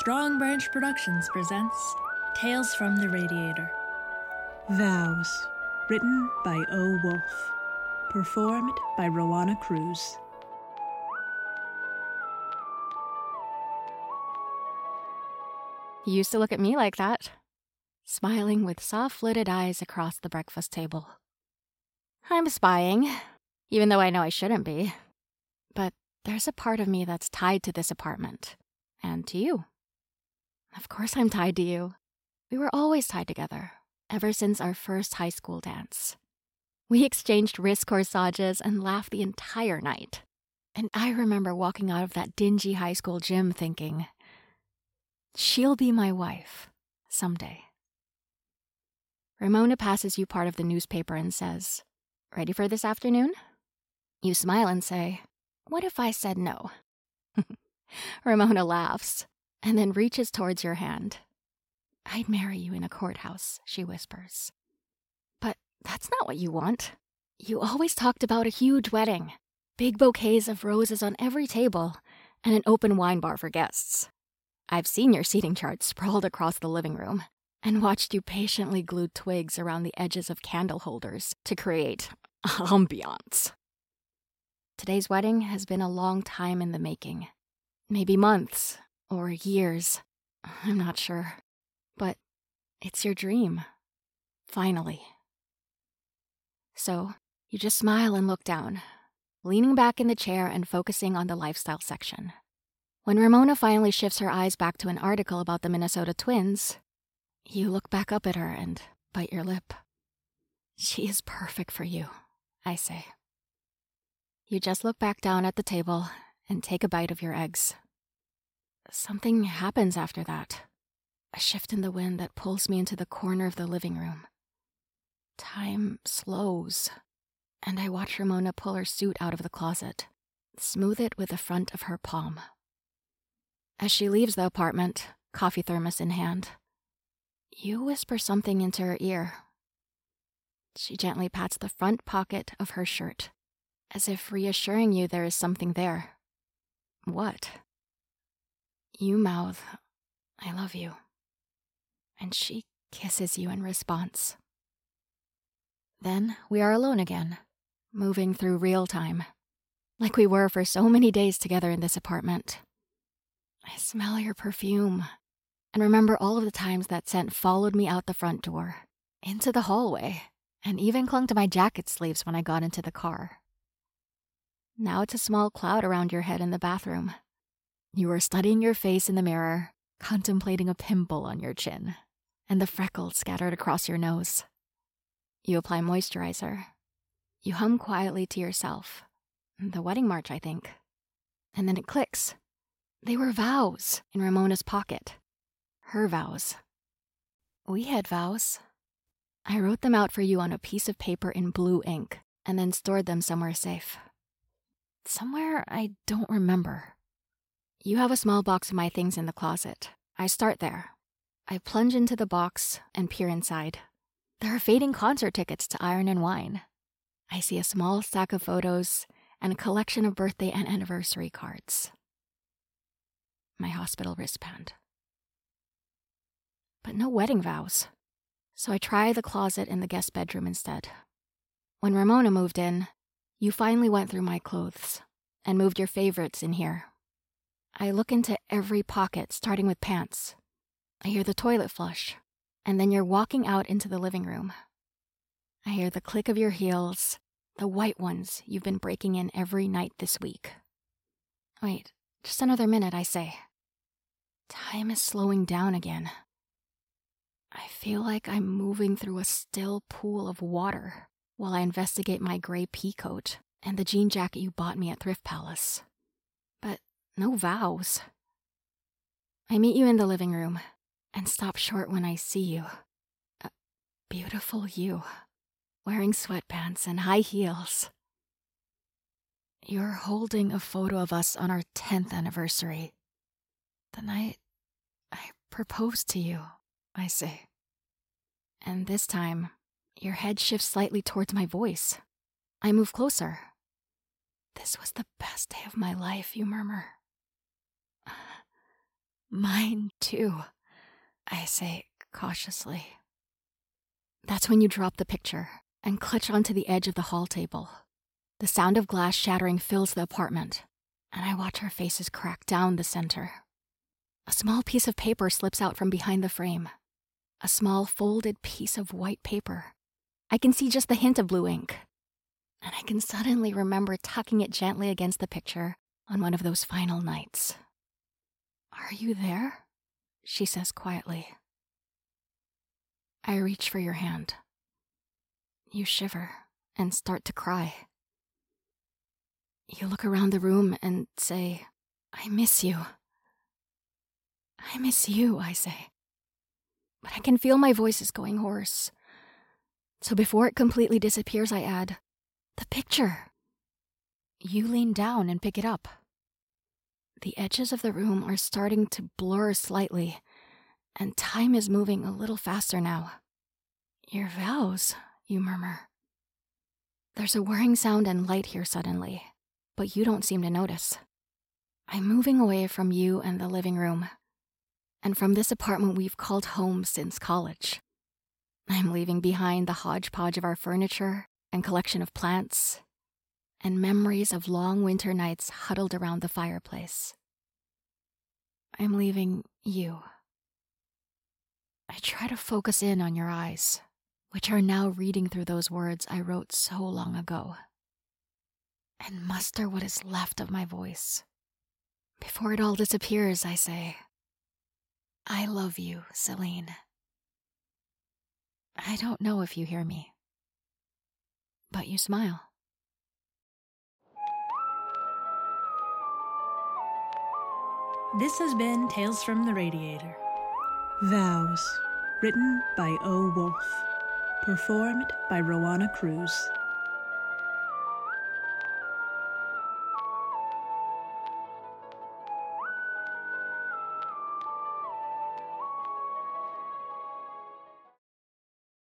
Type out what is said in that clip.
Strong Branch Productions presents Tales from the Radiator. Vows, written by O. Wulf, performed by Roanna Cruz. You used to look at me like that, smiling with soft lidded eyes across the breakfast table. I'm spying, even though I know I shouldn't be. But there's a part of me that's tied to this apartment and to you. Of course, I'm tied to you. We were always tied together, ever since our first high school dance. We exchanged wrist corsages and laughed the entire night. And I remember walking out of that dingy high school gym thinking, she'll be my wife someday. Ramona passes you part of the newspaper and says, Ready for this afternoon? You smile and say, What if I said no? Ramona laughs and then reaches towards your hand. I'd marry you in a courthouse, she whispers. But that's not what you want. You always talked about a huge wedding, big bouquets of roses on every table, and an open wine bar for guests. I've seen your seating chart sprawled across the living room and watched you patiently glue twigs around the edges of candle holders to create ambiance. Today's wedding has been a long time in the making. Maybe months or years. I'm not sure. But it's your dream. Finally. So you just smile and look down, leaning back in the chair and focusing on the lifestyle section. When Ramona finally shifts her eyes back to an article about the Minnesota Twins, you look back up at her and bite your lip. She is perfect for you, I say. You just look back down at the table and take a bite of your eggs. Something happens after that. A shift in the wind that pulls me into the corner of the living room. Time slows, and I watch Ramona pull her suit out of the closet, smooth it with the front of her palm. As she leaves the apartment, coffee thermos in hand, you whisper something into her ear. She gently pats the front pocket of her shirt, as if reassuring you there is something there. What? You mouth, I love you. And she kisses you in response. Then we are alone again, moving through real time, like we were for so many days together in this apartment. I smell your perfume and remember all of the times that scent followed me out the front door, into the hallway, and even clung to my jacket sleeves when I got into the car. Now it's a small cloud around your head in the bathroom. You are studying your face in the mirror, contemplating a pimple on your chin, and the freckles scattered across your nose. You apply moisturizer. You hum quietly to yourself. The wedding march, I think. And then it clicks. They were vows in Ramona's pocket her vows. We had vows. I wrote them out for you on a piece of paper in blue ink and then stored them somewhere safe. Somewhere I don't remember. You have a small box of my things in the closet. I start there. I plunge into the box and peer inside. There are fading concert tickets to Iron and Wine. I see a small stack of photos and a collection of birthday and anniversary cards. My hospital wristband but no wedding vows. So I try the closet in the guest bedroom instead. When Ramona moved in, you finally went through my clothes and moved your favorites in here. I look into every pocket, starting with pants. I hear the toilet flush, and then you're walking out into the living room. I hear the click of your heels, the white ones you've been breaking in every night this week. Wait, just another minute, I say. Time is slowing down again. I feel like I'm moving through a still pool of water while I investigate my gray pea coat and the jean jacket you bought me at Thrift Palace. No vows. I meet you in the living room and stop short when I see you. A beautiful you, wearing sweatpants and high heels. You're holding a photo of us on our 10th anniversary. The night I proposed to you. I say. And this time, your head shifts slightly towards my voice. I move closer. This was the best day of my life, you murmur. Mine too, I say cautiously. That's when you drop the picture and clutch onto the edge of the hall table. The sound of glass shattering fills the apartment, and I watch our faces crack down the center. A small piece of paper slips out from behind the frame. A small folded piece of white paper. I can see just the hint of blue ink. And I can suddenly remember tucking it gently against the picture on one of those final nights. Are you there? She says quietly. I reach for your hand. You shiver and start to cry. You look around the room and say, I miss you. I miss you, I say. But I can feel my voice is going hoarse. So before it completely disappears, I add, The picture. You lean down and pick it up. The edges of the room are starting to blur slightly, and time is moving a little faster now. Your vows, you murmur. There's a whirring sound and light here suddenly, but you don't seem to notice. I'm moving away from you and the living room, and from this apartment we've called home since college. I'm leaving behind the hodgepodge of our furniture and collection of plants and memories of long winter nights huddled around the fireplace. I'm leaving you. I try to focus in on your eyes, which are now reading through those words I wrote so long ago, and muster what is left of my voice. Before it all disappears, I say, I love you, Celine. I don't know if you hear me, but you smile. This has been Tales from the Radiator. Vows, written by O. Wulf, performed by Roanna Cruz.